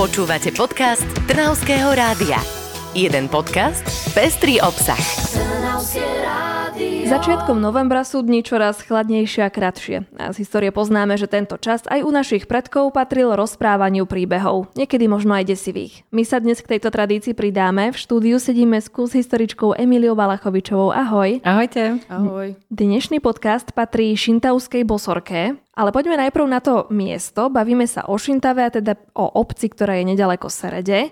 Počúvate podcast Trnavského rádia. Jeden podcast, pestrý obsah. Začiatkom novembra sú dni čoraz chladnejšie a kratšie. A z histórie poznáme, že tento čas aj u našich predkov patril rozprávaniu príbehov, niekedy možno aj desivých. My sa dnes k tejto tradícii pridáme. V štúdiu sedíme s kus historičkou Emiliou Balachovičovou. Ahoj. Ahojte. Ahoj. Dnešný podcast patrí Šintavskej bosorke, ale poďme najprv na to miesto. Bavíme sa o Šintave, a teda o obci, ktorá je nedaleko Serede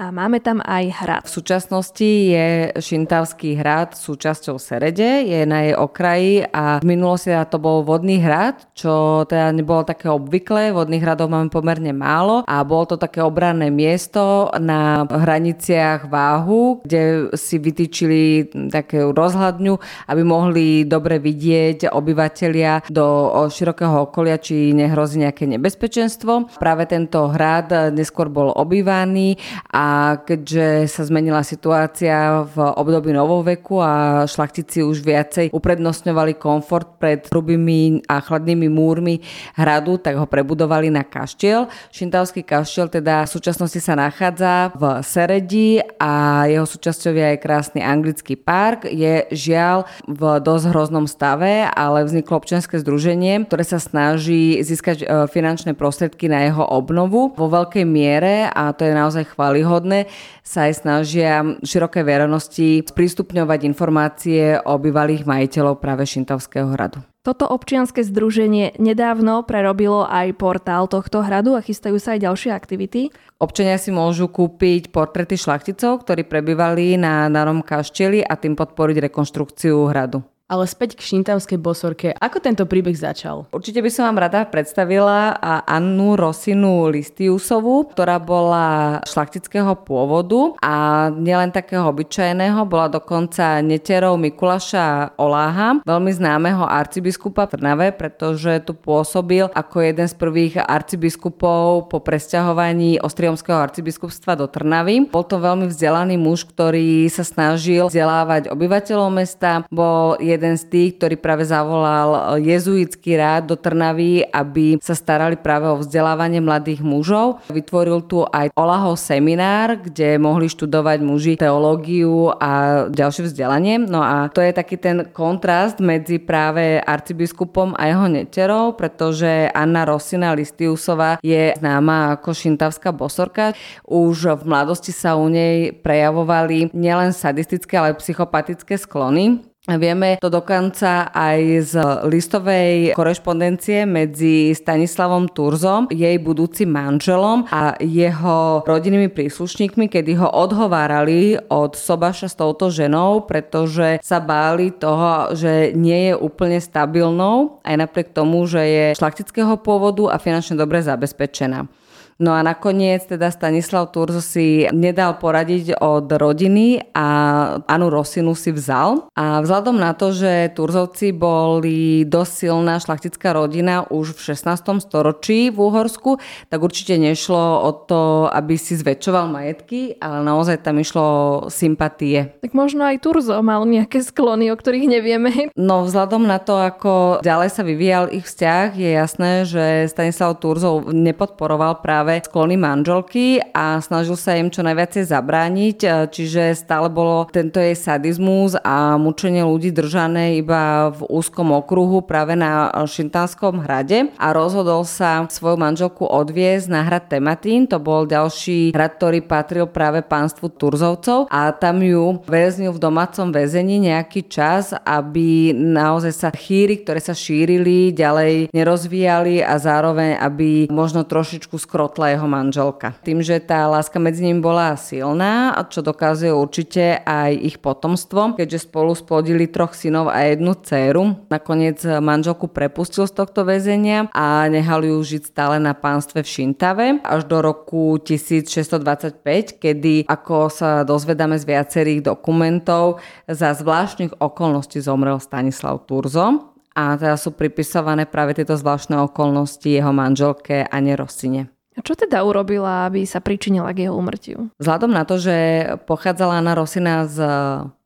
a máme tam aj hrad. V súčasnosti je Šintavský hrad súčasťou Serede, je na jej okraji a v minulosti to bol vodný hrad, čo teda nebolo také obvyklé, vodných hradov máme pomerne málo a bolo to také obranné miesto na hraniciach váhu, kde si vytýčili také rozhľadňu, aby mohli dobre vidieť obyvateľia do širokého okolia, či nehrozí nejaké nebezpečenstvo. Práve tento hrad neskôr bol obývaný a keďže sa zmenila situácia v období novoveku a šlachtici už viacej uprednostňovali komfort pred hrubými a chladnými múrmi hradu, tak ho prebudovali na kaštiel. Šintavský kaštiel teda v súčasnosti sa nachádza v Seredi a jeho súčasťou je aj krásny anglický park. Je žiaľ v dosť hroznom stave, ale vzniklo občianske združenie, ktoré sa snaží získať e, finančné prostriedky na jeho obnovu vo veľkej miere a to je naozaj chválihodné vhodné, sa aj snažia širokej verejnosti sprístupňovať informácie o bývalých majiteľov práve Šintovského hradu. Toto občianske združenie nedávno prerobilo aj portál tohto hradu a chystajú sa aj ďalšie aktivity. Občania si môžu kúpiť portrety šlachticov, ktorí prebývali na Darom kašteli a tým podporiť rekonštrukciu hradu. Ale späť k šintavskej bosorke. Ako tento príbeh začal? Určite by som vám rada predstavila Annu Rosinu Listiusovu, ktorá bola šlachtického pôvodu a nielen takého obyčajného, bola dokonca neterou Mikulaša Oláha, veľmi známeho arcibiskupa v Trnave, pretože tu pôsobil ako jeden z prvých arcibiskupov po presťahovaní Ostriomského arcibiskupstva do Trnavy. Bol to veľmi vzdelaný muž, ktorý sa snažil vzdelávať obyvateľov mesta, bol jeden jeden z tých, ktorý práve zavolal eh, jezuitský rád do Trnavy, aby sa starali práve o vzdelávanie mladých mužov. Vytvoril tu aj Olahov seminár, kde mohli študovať muži teológiu a ďalšie vzdelanie. No a to je taký ten kontrast medzi práve arcibiskupom a jeho neterou, pretože Anna Rosina Listiusová je známa ako šintavská bosorka. Už v mladosti sa u nej prejavovali nielen sadistické, ale psychopatické sklony. Vieme to dokonca aj z listovej korešpondencie medzi Stanislavom Turzom, jej budúcim manželom a jeho rodinnými príslušníkmi, kedy ho odhovárali od sobaša s touto ženou, pretože sa báli toho, že nie je úplne stabilnou, aj napriek tomu, že je šlachtického pôvodu a finančne dobre zabezpečená. No a nakoniec teda Stanislav Turzo si nedal poradiť od rodiny a Anu Rosinu si vzal. A vzhľadom na to, že Turzovci boli dosť silná šlachtická rodina už v 16. storočí v Úhorsku, tak určite nešlo o to, aby si zväčšoval majetky, ale naozaj tam išlo o sympatie. Tak možno aj Turzo mal nejaké sklony, o ktorých nevieme. No vzhľadom na to, ako ďalej sa vyvíjal ich vzťah, je jasné, že Stanislav Turzov nepodporoval práve práve sklony manželky a snažil sa im čo najviacej zabrániť, e, čiže stále bolo tento jej sadizmus a mučenie ľudí držané iba v úzkom okruhu práve na Šintánskom hrade. A rozhodol sa svoju manželku odviezť na hrad Tematín, to bol ďalší hrad, ktorý patril práve pánstvu Turzovcov. A tam ju väznil v domácom väzení nejaký čas, aby naozaj sa chýry, ktoré sa šírili, ďalej nerozvíjali a zároveň, aby možno trošičku skrotli ocitla jeho manželka. Tým, že tá láska medzi ním bola silná, čo dokazuje určite aj ich potomstvo, keďže spolu splodili troch synov a jednu dceru. Nakoniec manželku prepustil z tohto väzenia a nehal ju žiť stále na pánstve v Šintave až do roku 1625, kedy, ako sa dozvedáme z viacerých dokumentov, za zvláštnych okolností zomrel Stanislav Turzo a teda sú pripisované práve tieto zvláštne okolnosti jeho manželke Ane Rosine. Čo teda urobila, aby sa pričinila k jeho umrtiu? Vzhľadom na to, že pochádzala na Rosina z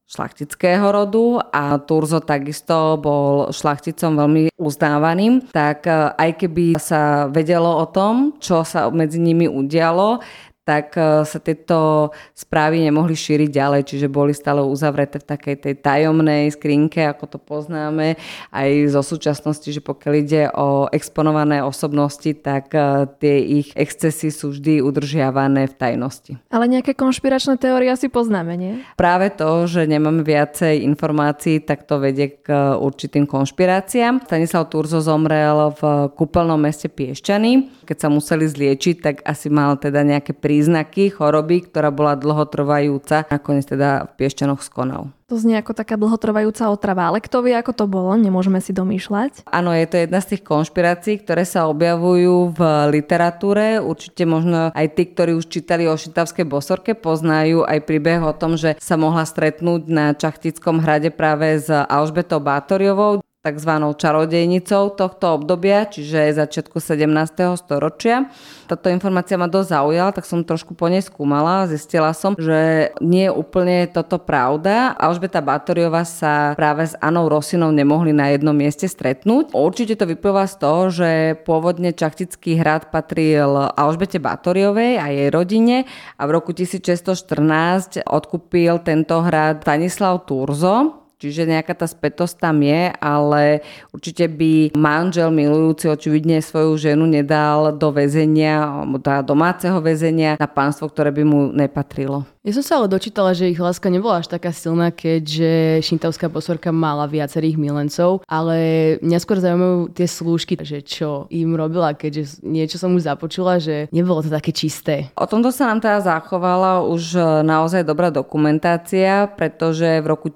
šlachtického rodu a Turzo takisto bol šlachticom veľmi uznávaným, tak e, aj keby sa vedelo o tom, čo sa medzi nimi udialo, tak e, sa tieto správy nemohli šíriť ďalej, čiže boli stále uzavreté v takej tej tajomnej skrinke, ako to poznáme, aj zo súčasnosti, že pokiaľ ide o exponované osobnosti, tak e, tie ich excesy sú vždy udržiavané v tajnosti. Ale nejaké konšpiračné teórie asi poznáme, nie? Práve to, že nemáme viacej informácií, tak to vedie k určitým konšpiráciám. Stanislav Turzo zomrel v kúpeľnom meste Piešťany. Keď sa museli zliečiť, tak asi mal teda nejaké prí príznaky choroby, ktorá bola dlhotrvajúca. Nakoniec teda v Piešťanoch skonal. To znie ako taká dlhotrvajúca otrava, ale kto vie, ako to bolo, nemôžeme si domýšľať. Áno, je to jedna z tých konšpirácií, ktoré sa objavujú v literatúre. Určite možno aj tí, ktorí už čítali o Šitavskej bosorke, poznajú aj príbeh o tom, že sa mohla stretnúť na Čachtickom hrade práve s Alžbetou Bátoriovou tzv. čarodejnicou tohto obdobia, čiže začiatku 17. storočia. Táto informácia ma dosť zaujala, tak som trošku po nej skúmala. Zistila som, že nie je úplne toto pravda. Alžbeta Batoriová sa práve s Anou Rosinou nemohli na jednom mieste stretnúť. Určite to vyplýva z toho, že pôvodne Čachtický hrad patril Alžbete Batoriovej a jej rodine a v roku 1614 odkúpil tento hrad Stanislav Turzo, Čiže nejaká tá spätosť tam je, ale určite by manžel milujúci očividne svoju ženu nedal do väzenia, do domáceho väzenia na pánstvo, ktoré by mu nepatrilo. Ja som sa ale dočítala, že ich láska nebola až taká silná, keďže šintavská posorka mala viacerých milencov, ale mňa skôr zaujímajú tie slúžky, že čo im robila, keďže niečo som už započula, že nebolo to také čisté. O tomto sa nám teda zachovala už naozaj dobrá dokumentácia, pretože v roku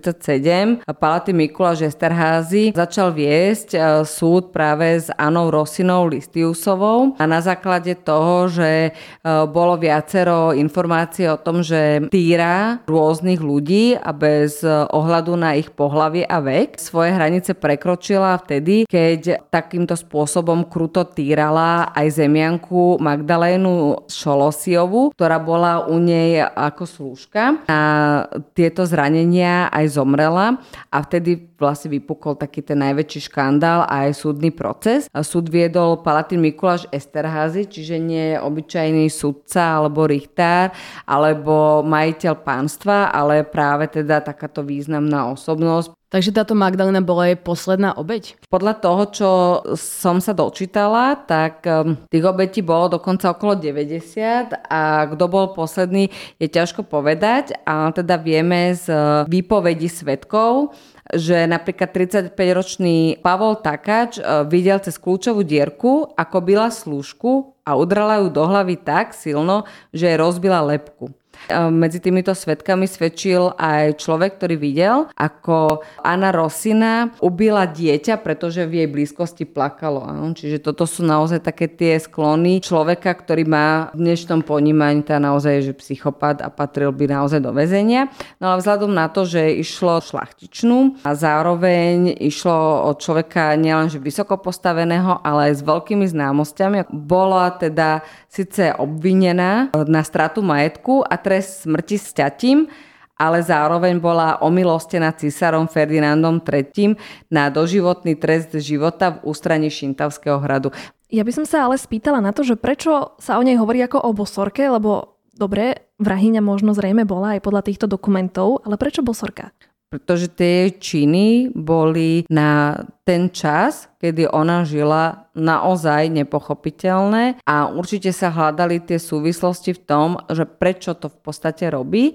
1637 Palaty Mikuláš Esterházy začal viesť e, súd práve s Anou Rosinou Listiusovou a na základe toho, že e, bolo viacero informácií o tom, že týra rôznych ľudí a bez ohľadu na ich pohlavie a vek. Svoje hranice prekročila vtedy, keď takýmto spôsobom kruto týrala aj zemianku Magdalénu Šolosiovu, ktorá bola u nej ako slúžka. A tieto zranenia aj zomrela a vtedy vlastne vypukol taký ten najväčší škandál a aj súdny proces. Súd viedol Palatín Mikuláš Esterházy, čiže nie obyčajný sudca alebo richtár, alebo majiteľ pánstva, ale práve teda takáto významná osobnosť. Takže táto Magdalena bola jej posledná obeď? Podľa toho, čo som sa dočítala, tak um, tých obetí bolo dokonca okolo 90 a kto bol posledný je ťažko povedať, ale teda vieme z výpovedí svetkov, že napríklad 35-ročný Pavol Takáč uh, videl cez kľúčovú dierku, ako byla slúžku a udrala ju do hlavy tak silno, že jej rozbila lepku. Medzi týmito svetkami svedčil aj človek, ktorý videl, ako Anna Rosina ubila dieťa, pretože v jej blízkosti plakalo. Čiže toto sú naozaj také tie sklony človeka, ktorý má v dnešnom ponímaní tá naozaj že psychopat a patril by naozaj do väzenia. No ale vzhľadom na to, že išlo šlachtičnú a zároveň išlo o človeka nielenže vysoko postaveného, ale aj s veľkými známosťami, bola teda síce obvinená na stratu majetku a trest smrti s ťatím, ale zároveň bola omilostená císarom Ferdinandom III na doživotný trest života v ústraní Šintavského hradu. Ja by som sa ale spýtala na to, že prečo sa o nej hovorí ako o bosorke, lebo dobre, vrahyňa možno zrejme bola aj podľa týchto dokumentov, ale prečo bosorka? Pretože tie činy boli na ten čas, kedy ona žila, naozaj nepochopiteľné a určite sa hľadali tie súvislosti v tom, že prečo to v podstate robí.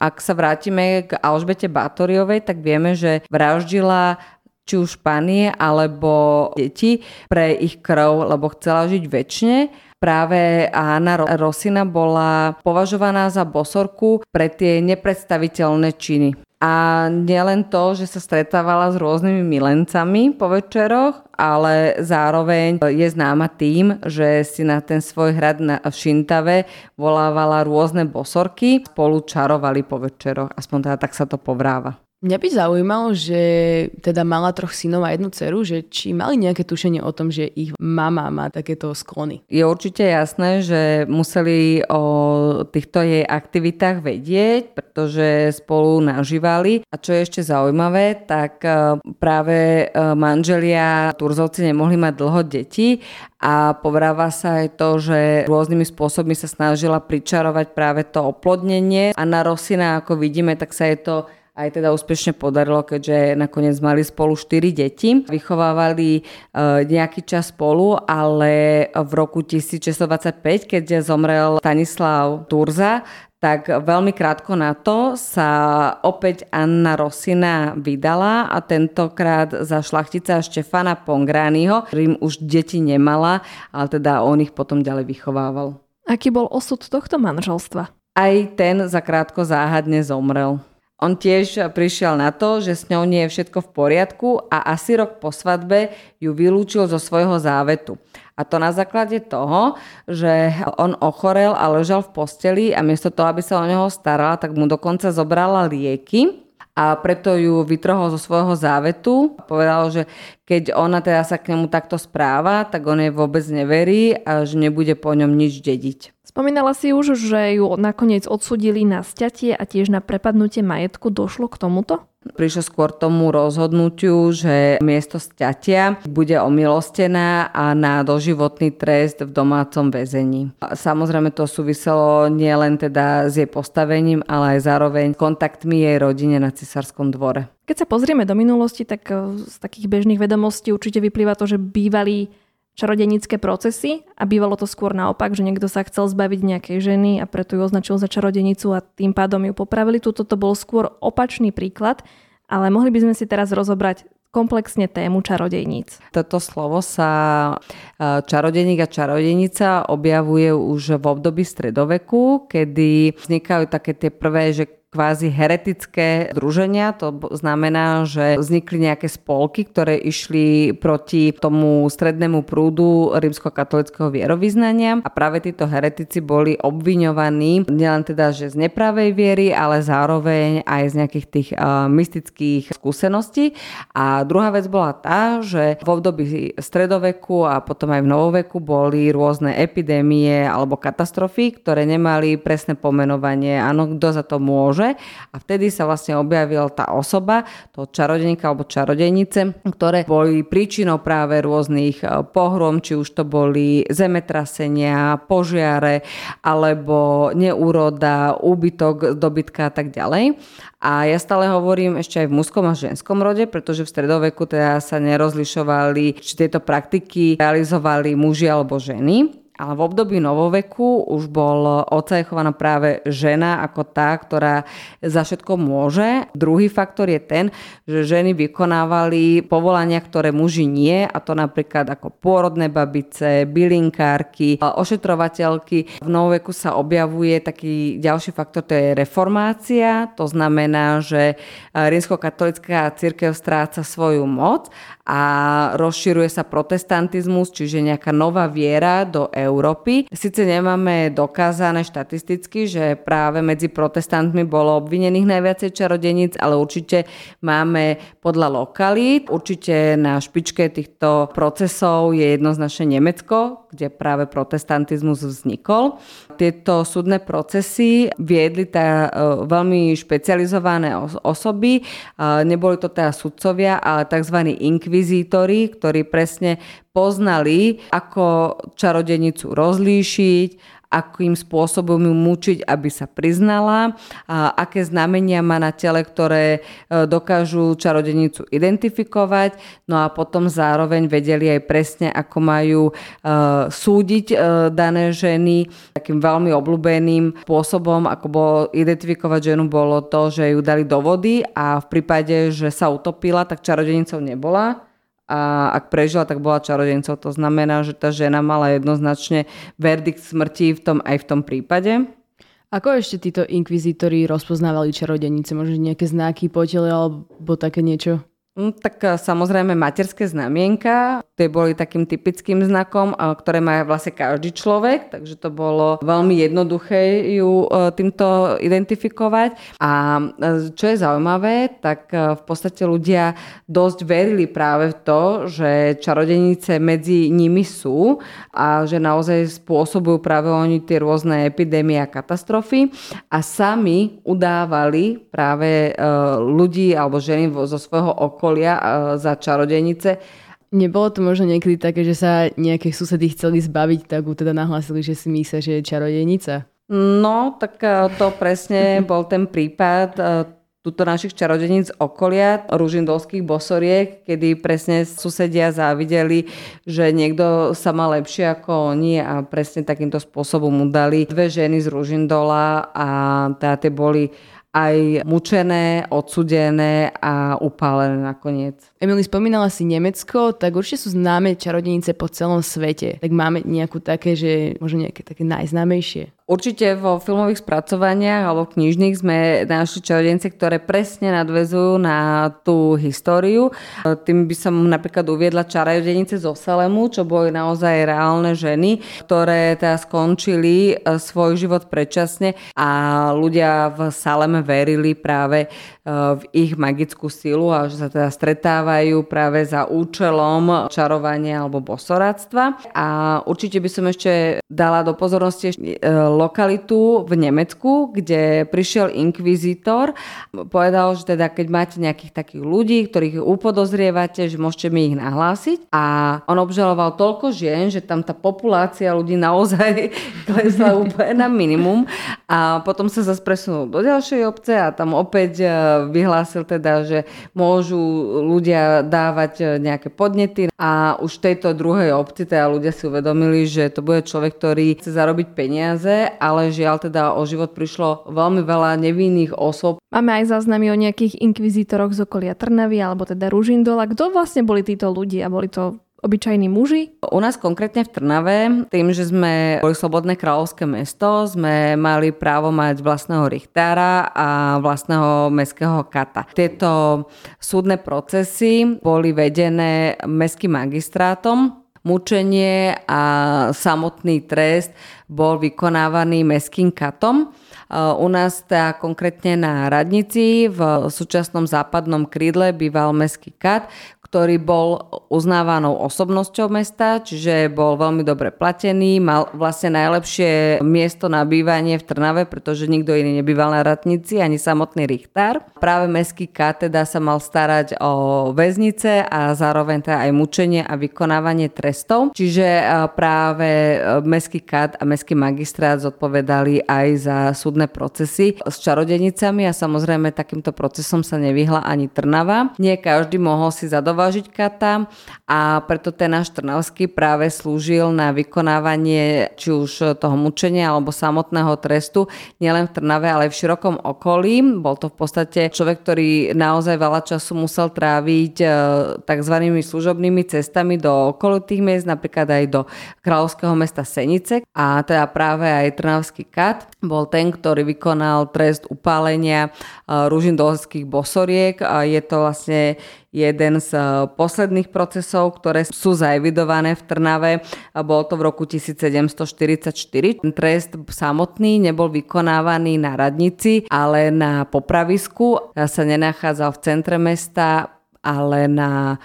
Ak sa vrátime k Alžbete Bátoriovej, tak vieme, že vraždila či už panie alebo deti pre ich krv, lebo chcela žiť väčšine práve Anna Rosina bola považovaná za bosorku pre tie nepredstaviteľné činy. A nielen to, že sa stretávala s rôznymi milencami po večeroch, ale zároveň je známa tým, že si na ten svoj hrad na, v Šintave volávala rôzne bosorky, spolu čarovali po večeroch, aspoň teda tak sa to povráva. Mňa by zaujímalo, že teda mala troch synov a jednu dceru, že či mali nejaké tušenie o tom, že ich mama má takéto sklony. Je určite jasné, že museli o týchto jej aktivitách vedieť, pretože spolu nažívali. A čo je ešte zaujímavé, tak e, práve e, manželia Turzovci nemohli mať dlho deti a povráva sa aj to, že rôznymi spôsobmi sa snažila pričarovať práve to oplodnenie. A na Rosina, ako vidíme, tak sa je to aj teda úspešne podarilo, keďže nakoniec mali spolu 4 deti. Vychovávali e, nejaký čas spolu, ale v roku 1625, keď zomrel Stanislav Turza, tak veľmi krátko na to sa opäť Anna Rosina vydala a tentokrát za šlachtica Štefana Pongrányho, ktorým už deti nemala, ale teda on ich potom ďalej vychovával. Aký bol osud tohto manželstva? Aj ten zakrátko záhadne zomrel. On tiež prišiel na to, že s ňou nie je všetko v poriadku a asi rok po svadbe ju vylúčil zo svojho závetu. A to na základe toho, že on ochorel a ležal v posteli a miesto toho, aby sa o neho starala, tak mu dokonca zobrala lieky a preto ju vytrhol zo svojho závetu a povedal, že keď ona teda sa k nemu takto správa, tak on jej vôbec neverí a že nebude po ňom nič dediť. Spomínala si už, že ju nakoniec odsudili na sťatie a tiež na prepadnutie majetku. Došlo k tomuto? Prišlo skôr tomu rozhodnutiu, že miesto sťatia bude omilostená a na doživotný trest v domácom väzení. Samozrejme to súviselo nielen teda s jej postavením, ale aj zároveň kontaktmi jej rodine na cisárskom dvore. Keď sa pozrieme do minulosti, tak eh, z takých bežných vedomostí určite vyplýva to, že bývalí čarodenické procesy a bývalo to skôr naopak, že niekto sa chcel zbaviť nejakej ženy a preto ju označil za čarodenicu a tým pádom ju popravili. Tuto to bol skôr opačný príklad, ale mohli by sme si teraz rozobrať komplexne tému čarodejníc. Toto slovo sa e, čarodejník a čarodenica objavuje už v období stredoveku, kedy vznikajú také tie prvé, že kvázi heretické združenia. To znamená, že vznikli nejaké spolky, ktoré išli proti tomu strednému prúdu rímskokatolického vierovýznania a práve títo heretici boli obviňovaní nielen teda, že z nepravej viery, ale zároveň aj z nejakých tých uh, mystických skúseností. A druhá vec bola tá, že v období stredoveku a potom aj v novoveku boli rôzne epidémie alebo katastrofy, ktoré nemali presné pomenovanie. Áno, kto za to môže môže. A vtedy sa vlastne objavil tá osoba, toho čarodeníka alebo čarodejnice, ktoré boli príčinou práve rôznych e, pohrom, či už to boli zemetrasenia, požiare, alebo neúroda, úbytok dobytka a tak ďalej. A ja stále hovorím ešte aj v mužskom a ženskom rode, pretože v stredoveku teda sa nerozlišovali, či tieto praktiky realizovali muži alebo ženy. Ale v období novoveku už bol ocajchovaná práve žena ako tá, ktorá za všetko môže. Druhý faktor je ten, že ženy vykonávali povolania, ktoré muži nie, a to napríklad ako pôrodné babice, bylinkárky, ošetrovateľky. V novoveku sa objavuje taký ďalší faktor, to je reformácia. To znamená, že rímskokatolická církev stráca svoju moc a rozširuje sa protestantizmus, čiže nejaká nová viera do Európy. Sice nemáme dokázané štatisticky, že práve medzi protestantmi bolo obvinených najviacej čarodeníc, ale určite máme podľa lokalít. Určite na špičke týchto procesov je jednoznačne Nemecko, kde práve protestantizmus vznikol. Tieto súdne procesy viedli tá e, veľmi špecializované osoby. Neboli to teda sudcovia, ale tzv. inkviz inkvizítori, ktorí presne poznali, ako čarodenicu rozlíšiť, akým spôsobom ju mučiť, aby sa priznala, a aké znamenia má na tele, ktoré e, dokážu čarodenicu identifikovať, no a potom zároveň vedeli aj presne, ako majú e, súdiť e, dané ženy. Takým veľmi obľúbeným spôsobom, ako bolo identifikovať ženu, bolo to, že ju dali do vody a v prípade, že sa utopila, tak čarodenicou nebola a ak prežila, tak bola čarodencov. To znamená, že tá žena mala jednoznačne verdikt smrti v tom, aj v tom prípade. Ako ešte títo inkvizítori rozpoznávali čarodenice? Možno nejaké znaky po tele alebo také niečo? No, tak e, samozrejme materské znamienka, tie boli takým typickým znakom, e, ktoré má vlastne každý človek, takže to bolo veľmi jednoduché ju e, týmto identifikovať. A čo je zaujímavé, tak v podstate ľudia dosť verili práve v to, že čarodenice medzi nimi sú a že naozaj spôsobujú práve oni tie rôzne epidémie a katastrofy a sami udávali práve ľudí alebo ženy zo svojho okolia okolia za čarodejnice. Nebolo to možno niekedy také, že sa nejaké susedy chceli zbaviť, tak ju teda nahlásili, že si myslia, že je čarodejnica? No, tak e, to presne bol ten prípad e, tuto našich čarodeníc okolia, ružindolských bosoriek, kedy presne susedia závideli, že niekto sa má lepšie ako oni a presne takýmto spôsobom udali dve ženy z Ružindola a teda tie boli aj mučené, odsudené a upálené nakoniec. Emily, spomínala si Nemecko, tak určite sú známe čarodenice po celom svete. Tak máme nejakú také, že možno nejaké také najznámejšie? Určite vo filmových spracovaniach alebo knižných sme našli čarodenice, ktoré presne nadvezujú na tú históriu. Tým by som napríklad uviedla čarodenice zo Salemu, čo boli naozaj reálne ženy, ktoré teda skončili e, svoj život predčasne a ľudia v Saleme verili práve v ich magickú silu a že sa teda stretávajú práve za účelom čarovania alebo bosoradstva. A určite by som ešte dala do pozornosti e, lokalitu v Nemecku, kde prišiel inkvizítor, povedal, že teda keď máte nejakých takých ľudí, ktorých upodozrievate, že môžete mi ich nahlásiť. A on obžaloval toľko žien, že tam tá populácia ľudí naozaj klesla úplne na minimum. A potom sa zase presunul do ďalšej obce a tam opäť e, vyhlásil teda, že môžu ľudia dávať e, nejaké podnety a už v tejto druhej obci teda ľudia si uvedomili, že to bude človek, ktorý chce zarobiť peniaze, ale žiaľ teda o život prišlo veľmi veľa nevinných osôb. Máme aj záznamy o nejakých inkvizítoroch z okolia Trnavy alebo teda Ružindola. Kto vlastne boli títo ľudia? Boli to obyčajní muži? U nás konkrétne v Trnave, tým, že sme boli slobodné kráľovské mesto, sme mali právo mať vlastného richtára a vlastného mestského kata. Tieto súdne procesy boli vedené mestským magistrátom, mučenie a samotný trest bol vykonávaný mestským katom. U nás teda konkrétne na Radnici v súčasnom západnom krídle býval mestský kat, ktorý bol uznávanou osobnosťou mesta, čiže bol veľmi dobre platený, mal vlastne najlepšie miesto na bývanie v Trnave, pretože nikto iný nebýval na Ratnici, ani samotný Richtár. Práve mestský kat teda sa mal starať o väznice a zároveň teda aj mučenie a vykonávanie trestov. Čiže e, práve e, mestský kat a mestský magistrát zodpovedali aj za súdne procesy s čarodenicami a samozrejme takýmto procesom sa nevyhla ani Trnava. Nie každý mohol si zadovať zavážiť kata a preto ten náš Trnavský práve slúžil na vykonávanie či už toho mučenia alebo samotného trestu nielen v Trnave, ale v širokom okolí. Bol to v podstate človek, ktorý naozaj veľa času musel tráviť e, tzv. služobnými cestami do okolitých miest, napríklad aj do kráľovského mesta Senice a teda práve aj Trnavský kat bol ten, ktorý vykonal trest upálenia e, ružindolských bosoriek. Je to vlastne jeden z eh, posledných procesov, ktoré sú zaevidované v Trnave. Bol to v roku 1744. Ten trest samotný nebol vykonávaný na radnici, ale na popravisku. Sa nenachádzal v centre mesta, ale na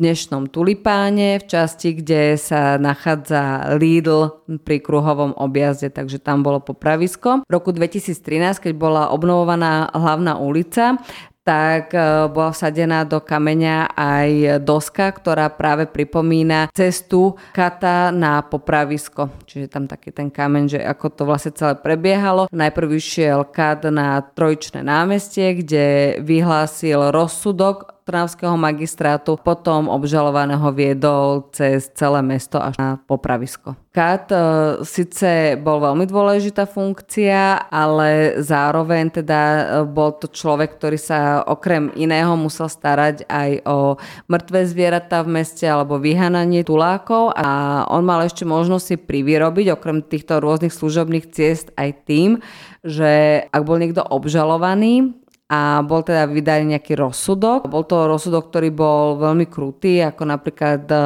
dnešnom Tulipáne, v časti, kde sa nachádza Lidl pri kruhovom objazde, takže tam bolo popravisko. V roku 2013, keď bola obnovovaná hlavná ulica, tak e, bola vsadená do kameňa aj doska, ktorá práve pripomína cestu kata na popravisko. Čiže tam taký ten kameň, že ako to vlastne celé prebiehalo. Najprv vyšiel kat na Trojčné námestie, kde vyhlásil rozsudok Trnavského magistrátu, potom obžalovaného viedol cez celé mesto až na popravisko. Kat e, síce bol veľmi dôležitá funkcia, ale zároveň teda e, bol to človek, ktorý sa okrem iného musel starať aj o mŕtve zvieratá v meste alebo vyhananie tulákov a on mal ešte možnosť si privyrobiť okrem týchto rôznych služobných ciest aj tým, že ak bol niekto obžalovaný, a bol teda vydaný nejaký rozsudok. Bol to rozsudok, ktorý bol veľmi krutý, ako napríklad e,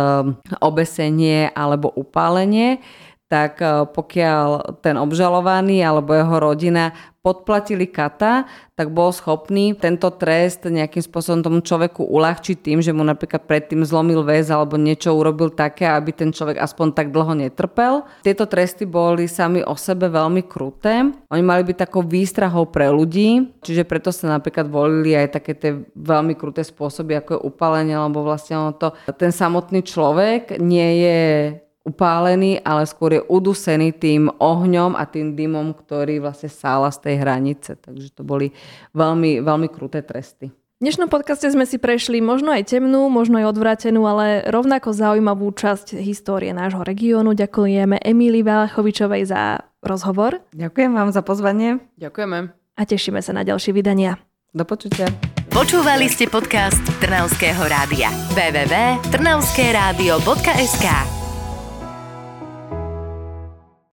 obesenie alebo upálenie tak e, pokiaľ ten obžalovaný alebo jeho rodina podplatili kata, tak bol schopný tento trest nejakým spôsobom tomu človeku uľahčiť tým, že mu napríklad predtým zlomil väz alebo niečo urobil také, aby ten človek aspoň tak dlho netrpel. Tieto tresty boli sami o sebe veľmi kruté. Oni mali byť takou výstrahou pre ľudí, čiže preto sa napríklad volili aj také tie veľmi kruté spôsoby, ako je upálenie, lebo vlastne ono to, ten samotný človek nie je upálený, ale skôr je udusený tým ohňom a tým dymom, ktorý vlastne sála z tej hranice. Takže to boli veľmi, veľmi kruté tresty. V dnešnom podcaste sme si prešli možno aj temnú, možno aj odvrátenú, ale rovnako zaujímavú časť histórie nášho regiónu. Ďakujeme Emílii Valachovičovej za rozhovor. Ďakujem vám za pozvanie. Ďakujeme. A tešíme sa na ďalšie vydania. Do počutia. Počúvali ste podcast Trnavského rádia. www.trnavskeradio.sk